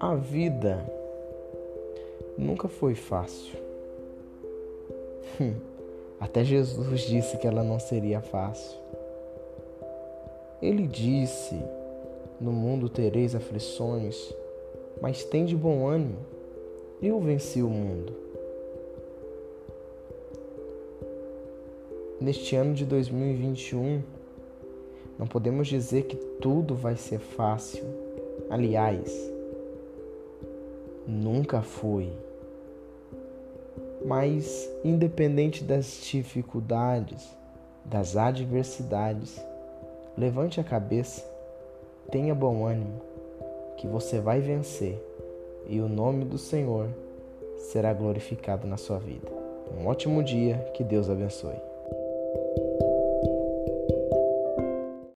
A vida nunca foi fácil. Hum, até Jesus disse que ela não seria fácil. Ele disse: No mundo tereis aflições, mas tem de bom ânimo. Eu venci o mundo. Neste ano de 2021, não podemos dizer que tudo vai ser fácil. Aliás, nunca foi. Mas, independente das dificuldades, das adversidades, levante a cabeça, tenha bom ânimo, que você vai vencer e o nome do Senhor será glorificado na sua vida. Um ótimo dia, que Deus abençoe.